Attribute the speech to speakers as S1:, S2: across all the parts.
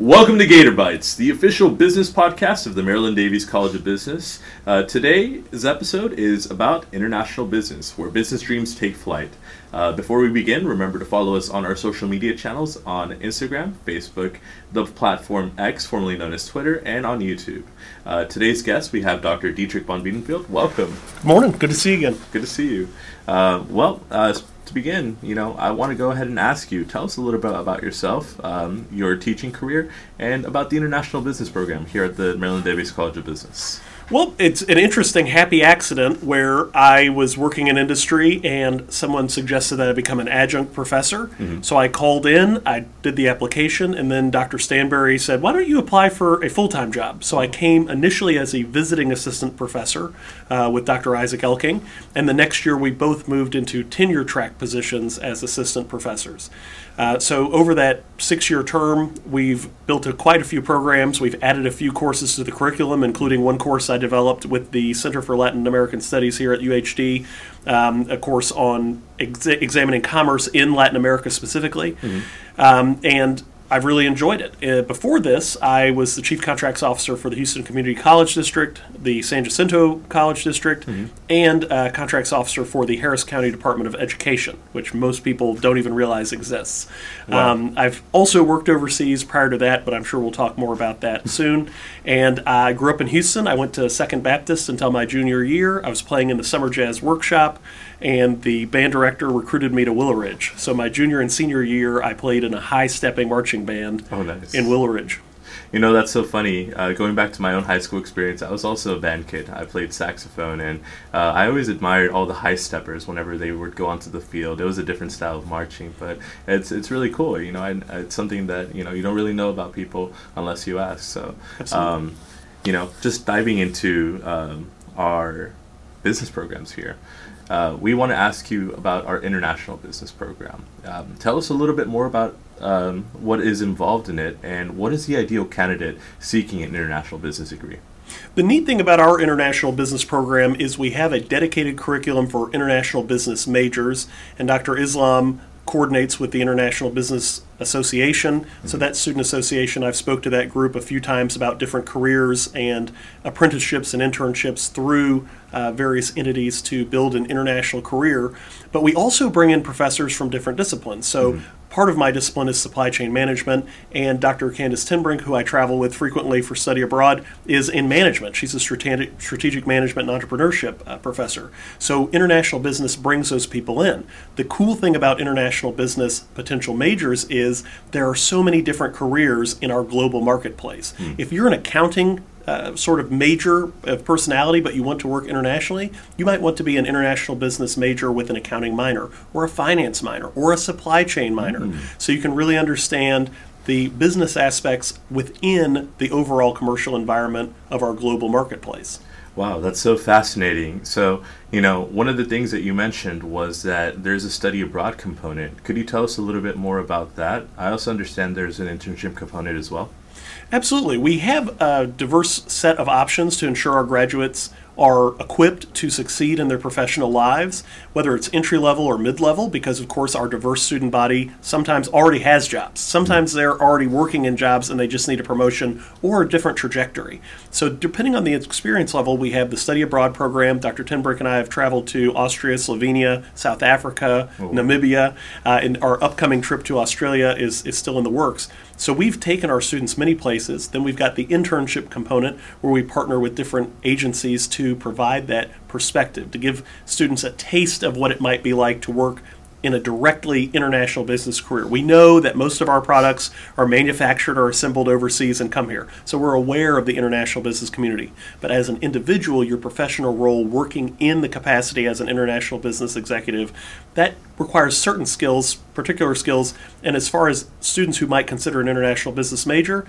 S1: Welcome to Gator Bytes, the official business podcast of the Marilyn Davies College of Business. Uh, today's episode is about international business, where business dreams take flight. Uh, before we begin, remember to follow us on our social media channels on Instagram, Facebook, the platform X, formerly known as Twitter, and on YouTube. Uh, today's guest, we have Dr. Dietrich von Biedenfeld. Welcome.
S2: Good morning. Good to see you again.
S1: Good to see you. Uh, well, uh, to begin, you know, I want to go ahead and ask you. Tell us a little bit about yourself, um, your teaching career, and about the international business program here at the Marilyn Davies College of Business.
S2: Well, it's an interesting happy accident where I was working in industry and someone suggested that I become an adjunct professor. Mm-hmm. So I called in, I did the application, and then Dr. Stanberry said, Why don't you apply for a full time job? So I came initially as a visiting assistant professor uh, with Dr. Isaac Elking, and the next year we both moved into tenure track positions as assistant professors. Uh, so over that six-year term, we've built a, quite a few programs. We've added a few courses to the curriculum, including one course I developed with the Center for Latin American Studies here at UHD, um, a course on ex- examining commerce in Latin America specifically. Mm-hmm. Um, and I've really enjoyed it. Uh, before this, I was the chief contracts officer for the Houston Community College District, the San Jacinto College District, mm-hmm. and uh, contracts officer for the Harris County Department of Education, which most people don't even realize exists. Wow. Um, I've also worked overseas prior to that, but I'm sure we'll talk more about that soon. And I grew up in Houston. I went to Second Baptist until my junior year. I was playing in the Summer Jazz Workshop and the band director recruited me to Willow Ridge. So my junior and senior year, I played in a high stepping marching band oh, nice. in Willow Ridge.
S1: You know, that's so funny. Uh, going back to my own high school experience, I was also a band kid. I played saxophone, and uh, I always admired all the high steppers whenever they would go onto the field. It was a different style of marching, but it's it's really cool. You know, I, it's something that you know you don't really know about people unless you ask. So, um, you know, just diving into um, our business programs here uh, we want to ask you about our international business program. Um, tell us a little bit more about um, what is involved in it and what is the ideal candidate seeking an international business degree.
S2: The neat thing about our international business program is we have a dedicated curriculum for international business majors, and Dr. Islam coordinates with the International Business Association. Mm-hmm. So that student association, I've spoke to that group a few times about different careers and apprenticeships and internships through uh, various entities to build an international career. But we also bring in professors from different disciplines. So mm-hmm part of my discipline is supply chain management, and Dr. Candace Tinbrink, who I travel with frequently for study abroad, is in management. She's a strategic, strategic management and entrepreneurship uh, professor. So international business brings those people in. The cool thing about international business potential majors is there are so many different careers in our global marketplace. Mm. If you're an accounting uh, sort of major of personality, but you want to work internationally, you might want to be an international business major with an accounting minor, or a finance minor, or a supply chain minor. Mm. So you can really understand the business aspects within the overall commercial environment of our global marketplace.
S1: Wow, that's so fascinating. So, you know, one of the things that you mentioned was that there's a study abroad component. Could you tell us a little bit more about that? I also understand there's an internship component as well.
S2: Absolutely. We have a diverse set of options to ensure our graduates are equipped to succeed in their professional lives, whether it's entry level or mid level, because of course our diverse student body sometimes already has jobs. Sometimes they're already working in jobs and they just need a promotion or a different trajectory. So, depending on the experience level, we have the study abroad program. Dr. Tinbrink and I have traveled to Austria, Slovenia, South Africa, oh. Namibia, uh, and our upcoming trip to Australia is, is still in the works. So, we've taken our students many places. Then we've got the internship component where we partner with different agencies to provide that perspective, to give students a taste of what it might be like to work in a directly international business career. We know that most of our products are manufactured or assembled overseas and come here. So we're aware of the international business community. But as an individual, your professional role working in the capacity as an international business executive, that requires certain skills, particular skills. And as far as students who might consider an international business major,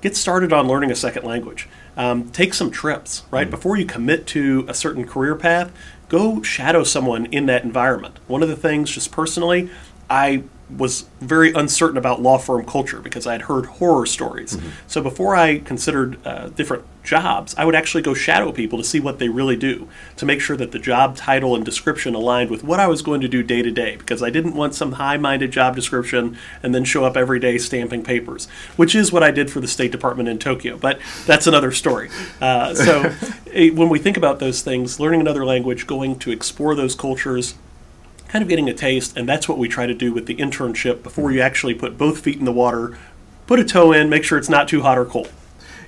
S2: get started on learning a second language. Um, take some trips, right? Mm. Before you commit to a certain career path, go shadow someone in that environment. One of the things, just personally, I was very uncertain about law firm culture because I had heard horror stories. Mm-hmm. So before I considered uh, different jobs, I would actually go shadow people to see what they really do, to make sure that the job title and description aligned with what I was going to do day to day, because I didn't want some high minded job description and then show up every day stamping papers, which is what I did for the State Department in Tokyo. But that's another story. Uh, so when we think about those things, learning another language, going to explore those cultures, kind of getting a taste, and that's what we try to do with the internship before you actually put both feet in the water, put a toe in, make sure it's not too hot or cold.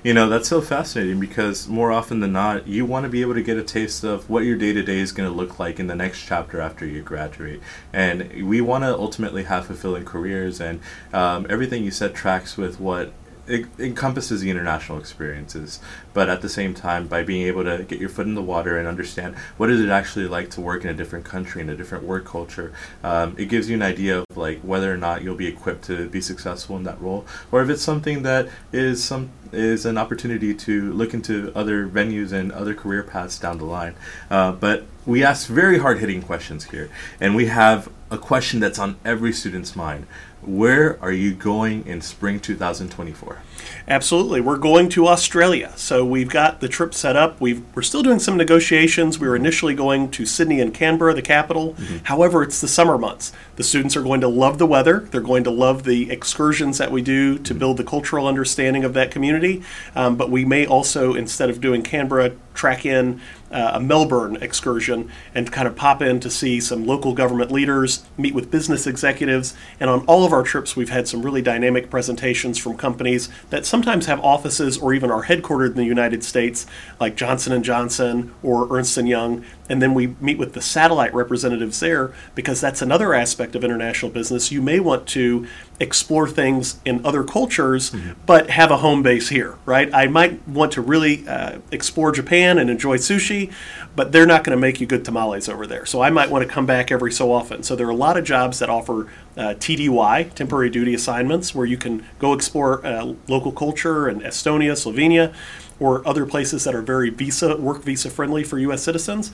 S1: You know, that's so fascinating because more often than not, you want to be able to get a taste of what your day to day is going to look like in the next chapter after you graduate. And we want to ultimately have fulfilling careers, and um, everything you said tracks with what it encompasses the international experiences, but at the same time, by being able to get your foot in the water and understand what is it actually like to work in a different country in a different work culture, um, it gives you an idea of like whether or not you'll be equipped to be successful in that role, or if it's something that is some is an opportunity to look into other venues and other career paths down the line. Uh, but we ask very hard hitting questions here, and we have a question that's on every student's mind. Where are you going in spring 2024?
S2: Absolutely. We're going to Australia. So we've got the trip set up. we are still doing some negotiations. We were initially going to Sydney and Canberra, the capital. Mm-hmm. However, it's the summer months. The students are going to love the weather. They're going to love the excursions that we do to mm-hmm. build the cultural understanding of that community. Um, but we may also, instead of doing Canberra, track in uh, a Melbourne excursion and kind of pop in to see some local government leaders, meet with business executives, and on all of our trips, we've had some really dynamic presentations from companies that sometimes have offices or even are headquartered in the United States, like Johnson and Johnson or Ernst and Young, and then we meet with the satellite representatives there because that's another aspect of international business. You may want to explore things in other cultures, mm-hmm. but have a home base here, right? I might want to really uh, explore Japan and enjoy sushi, but they're not going to make you good tamales over there. So I might want to come back every so often. So there are a lot of jobs that offer uh, TDY, temporary duty assignments, where you can go explore uh, local culture in Estonia, Slovenia or other places that are very visa work visa friendly for U.S. citizens,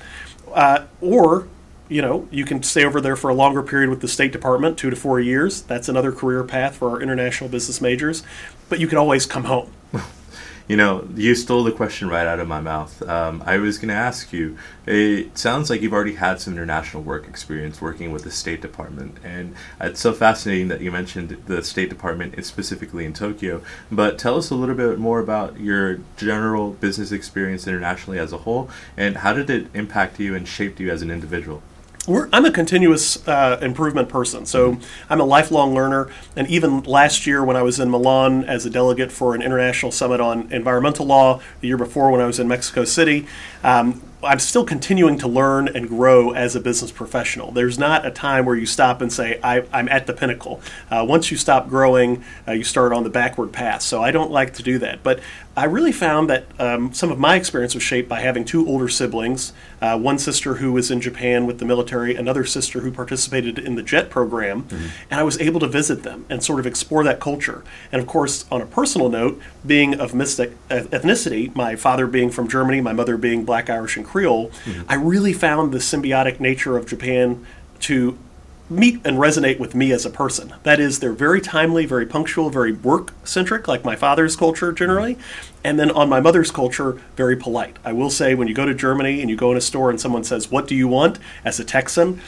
S2: uh, or you know you can stay over there for a longer period with the State Department, two to four years. That's another career path for our international business majors. But you can always come home.
S1: You know, you stole the question right out of my mouth. Um, I was going to ask you. It sounds like you've already had some international work experience working with the State Department, and it's so fascinating that you mentioned the State Department specifically in Tokyo. But tell us a little bit more about your general business experience internationally as a whole, and how did it impact you and shaped you as an individual?
S2: We're, I'm a continuous uh, improvement person, so I'm a lifelong learner. And even last year, when I was in Milan as a delegate for an international summit on environmental law, the year before when I was in Mexico City, um, I'm still continuing to learn and grow as a business professional. There's not a time where you stop and say, I, am at the pinnacle. Uh, once you stop growing, uh, you start on the backward path. So I don't like to do that. But I really found that um, some of my experience was shaped by having two older siblings uh, one sister who was in Japan with the military, another sister who participated in the JET program. Mm-hmm. And I was able to visit them and sort of explore that culture. And of course, on a personal note, being of mystic ethnicity, my father being from Germany, my mother being black, Irish, and Creole, mm-hmm. I really found the symbiotic nature of Japan to meet and resonate with me as a person. That is, they're very timely, very punctual, very work centric, like my father's culture generally. And then on my mother's culture, very polite. I will say, when you go to Germany and you go in a store and someone says, What do you want? as a Texan,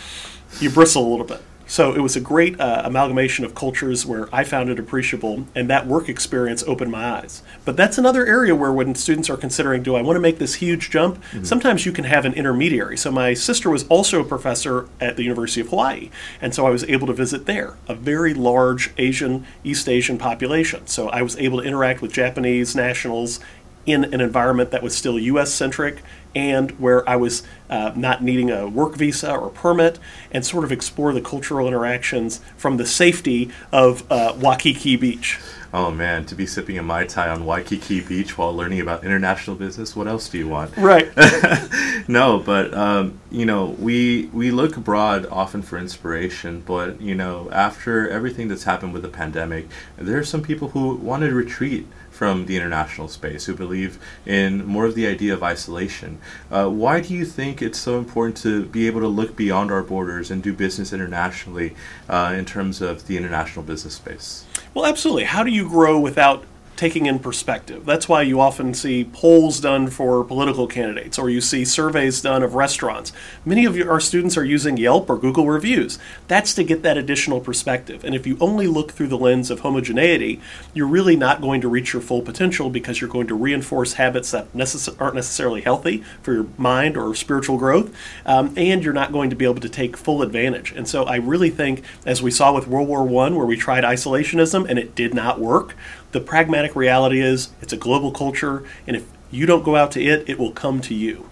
S2: you bristle a little bit. So it was a great uh, amalgamation of cultures where I found it appreciable, and that work experience opened my eyes. But that's another area where, when students are considering, do I want to make this huge jump? Mm-hmm. Sometimes you can have an intermediary. So my sister was also a professor at the University of Hawaii, and so I was able to visit there, a very large Asian, East Asian population. So I was able to interact with Japanese nationals in an environment that was still US centric and where I was uh, not needing a work visa or permit and sort of explore the cultural interactions from the safety of uh, Waikiki Beach.
S1: Oh man, to be sipping a Mai Tai on Waikiki Beach while learning about international business, what else do you want?
S2: Right.
S1: no, but um, you know, we we look abroad often for inspiration, but you know, after everything that's happened with the pandemic, there are some people who want to retreat from the international space who believe in more of the idea of isolation. Uh, why do you think it's so important to be able to look beyond our borders and do business internationally uh, in terms of the international business space?
S2: Well, absolutely. How do you grow without taking in perspective. That's why you often see polls done for political candidates or you see surveys done of restaurants. Many of our students are using Yelp or Google reviews. That's to get that additional perspective. And if you only look through the lens of homogeneity, you're really not going to reach your full potential because you're going to reinforce habits that necess- aren't necessarily healthy for your mind or spiritual growth, um, and you're not going to be able to take full advantage. And so I really think, as we saw with World War I, where we tried isolationism and it did not work, the pragmatic reality is it's a global culture, and if you don't go out to it, it will come to you.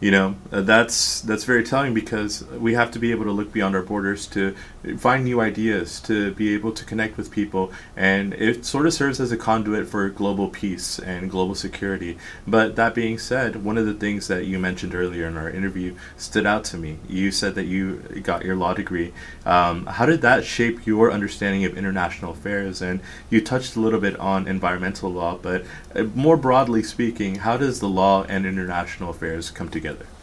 S1: You know uh, that's that's very telling because we have to be able to look beyond our borders to find new ideas to be able to connect with people. And it sort of serves as a conduit for global peace and global security. But that being said one of the things that you mentioned earlier in our interview stood out to me. You said that you got your law degree. Um, how did that shape your understanding of international affairs? And you touched a little bit on environmental law but uh, more broadly speaking how does the law and international affairs come together? together?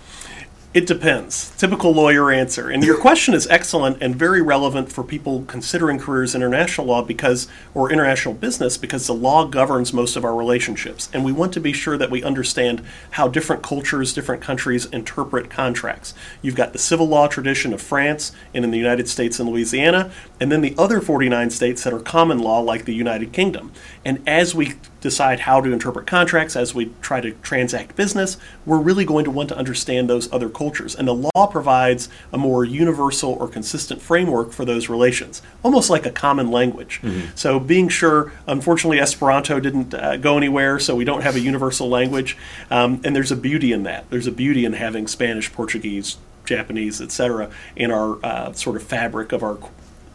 S2: It depends. Typical lawyer answer. And your question is excellent and very relevant for people considering careers in international law because or international business because the law governs most of our relationships. And we want to be sure that we understand how different cultures, different countries interpret contracts. You've got the civil law tradition of France and in the United States and Louisiana, and then the other 49 states that are common law like the United Kingdom. And as we decide how to interpret contracts, as we try to transact business, we're really going to want to understand those other cultures. And the law provides a more universal or consistent framework for those relations, almost like a common language. Mm-hmm. So, being sure, unfortunately, Esperanto didn't uh, go anywhere, so we don't have a universal language. Um, and there's a beauty in that. There's a beauty in having Spanish, Portuguese, Japanese, etc., in our uh, sort of fabric of our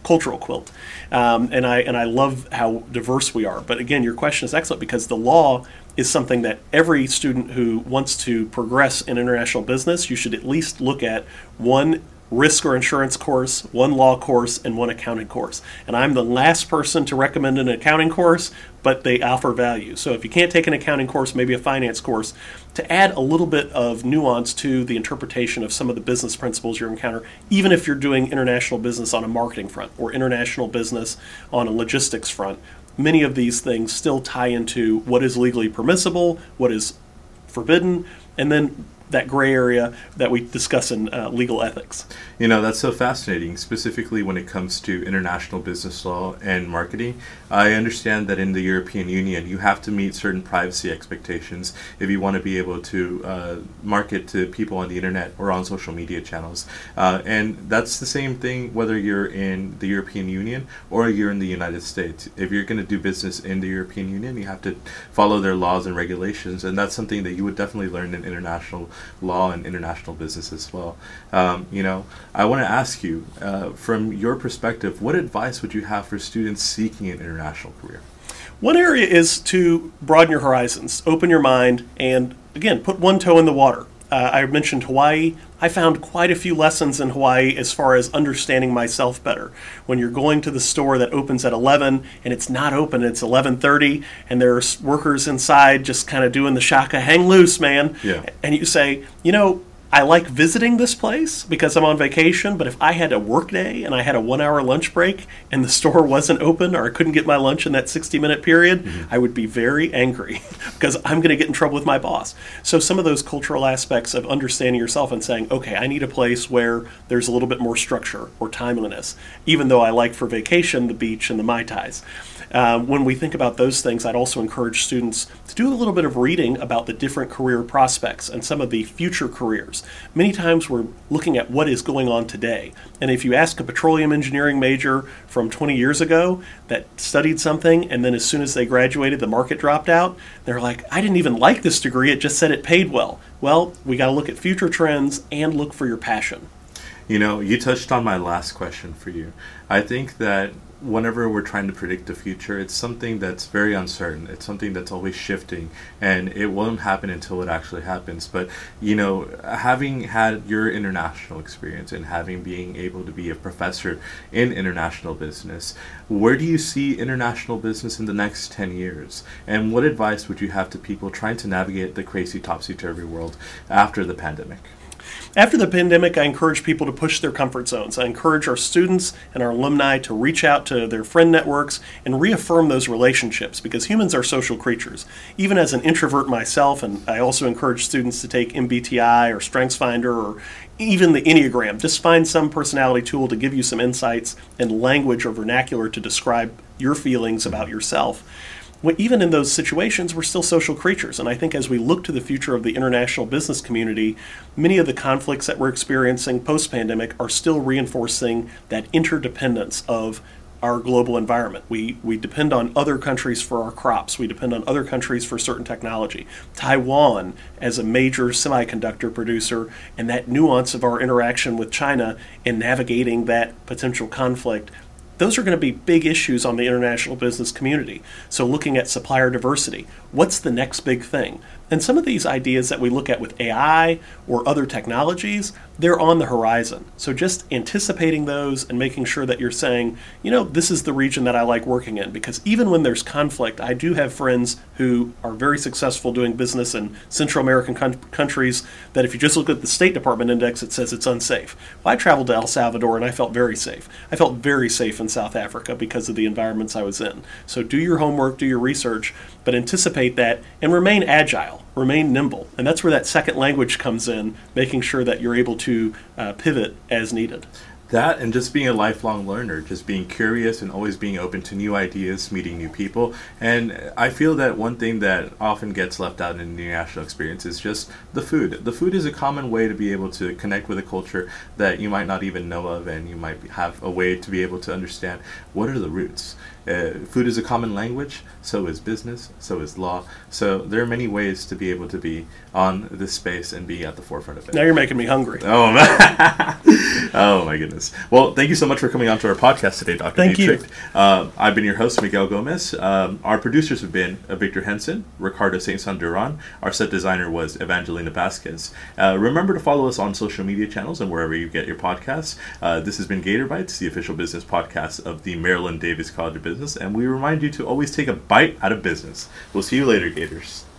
S2: cultural quilt. Um, and I and I love how diverse we are. But again, your question is excellent because the law is something that every student who wants to progress in international business, you should at least look at one risk or insurance course, one law course, and one accounting course. And I'm the last person to recommend an accounting course, but they offer value. So if you can't take an accounting course, maybe a finance course, to add a little bit of nuance to the interpretation of some of the business principles you encounter, even if you're doing international business on a marketing front or international business on a logistics front. Many of these things still tie into what is legally permissible, what is forbidden, and then that gray area that we discuss in uh, legal ethics.
S1: You know, that's so fascinating, specifically when it comes to international business law and marketing. I understand that in the European Union, you have to meet certain privacy expectations if you want to be able to uh, market to people on the internet or on social media channels. Uh, and that's the same thing whether you're in the European Union or you're in the United States. If you're going to do business in the European Union, you have to follow their laws and regulations, and that's something that you would definitely learn in international law and international business as well. Um, you know, I want to ask you, uh, from your perspective, what advice would you have for students seeking an international career?
S2: One area is to broaden your horizons, open your mind, and again, put one toe in the water. Uh, I mentioned Hawaii. I found quite a few lessons in Hawaii as far as understanding myself better. When you're going to the store that opens at 11 and it's not open, it's 11:30, and there's workers inside just kind of doing the shaka, hang loose, man.
S1: Yeah.
S2: And you say, you know, I like visiting this place because I'm on vacation, but if I had a work day and I had a one hour lunch break and the store wasn't open or I couldn't get my lunch in that 60 minute period, mm-hmm. I would be very angry because I'm going to get in trouble with my boss. So, some of those cultural aspects of understanding yourself and saying, okay, I need a place where there's a little bit more structure or timeliness, even though I like for vacation the beach and the Mai Tais. Uh, when we think about those things, I'd also encourage students to do a little bit of reading about the different career prospects and some of the future careers. Many times we're looking at what is going on today. And if you ask a petroleum engineering major from 20 years ago that studied something and then as soon as they graduated, the market dropped out, they're like, I didn't even like this degree, it just said it paid well. Well, we got to look at future trends and look for your passion.
S1: You know, you touched on my last question for you. I think that whenever we're trying to predict the future, it's something that's very uncertain. It's something that's always shifting, and it won't happen until it actually happens. But you know, having had your international experience and having being able to be a professor in international business, where do you see international business in the next ten years? And what advice would you have to people trying to navigate the crazy topsy turvy world after the pandemic?
S2: After the pandemic, I encourage people to push their comfort zones. I encourage our students and our alumni to reach out to their friend networks and reaffirm those relationships because humans are social creatures. Even as an introvert myself, and I also encourage students to take MBTI or StrengthsFinder or even the Enneagram. Just find some personality tool to give you some insights and language or vernacular to describe your feelings about yourself even in those situations, we're still social creatures. And I think as we look to the future of the international business community, many of the conflicts that we're experiencing post pandemic are still reinforcing that interdependence of our global environment. We, we depend on other countries for our crops. We depend on other countries for certain technology. Taiwan, as a major semiconductor producer, and that nuance of our interaction with China in navigating that potential conflict those are going to be big issues on the international business community. So, looking at supplier diversity, what's the next big thing? And some of these ideas that we look at with AI or other technologies, they're on the horizon. So just anticipating those and making sure that you're saying, you know, this is the region that I like working in. Because even when there's conflict, I do have friends who are very successful doing business in Central American con- countries that if you just look at the State Department index, it says it's unsafe. Well, I traveled to El Salvador and I felt very safe. I felt very safe in South Africa because of the environments I was in. So do your homework, do your research, but anticipate that and remain agile, remain nimble. And that's where that second language comes in, making sure that you're able to uh, pivot as needed.
S1: That and just being a lifelong learner, just being curious and always being open to new ideas, meeting new people. And I feel that one thing that often gets left out in the international experience is just the food. The food is a common way to be able to connect with a culture that you might not even know of, and you might have a way to be able to understand what are the roots. Uh, food is a common language, so is business, so is law. So there are many ways to be able to be on this space and be at the forefront of it.
S2: Now you're making me hungry.
S1: Oh, my, oh my goodness. Well, thank you so much for coming on to our podcast today, Dr.
S2: Thank
S1: Dietrich.
S2: you.
S1: Uh, I've been your host, Miguel Gomez. Um, our producers have been uh, Victor Henson, Ricardo St. Duran. Our set designer was Evangelina Vasquez. Uh, remember to follow us on social media channels and wherever you get your podcasts. Uh, this has been Gator Bytes, the official business podcast of the Marilyn Davies College of Business, and we remind you to always take a bite out of business. We'll see you later, Gators.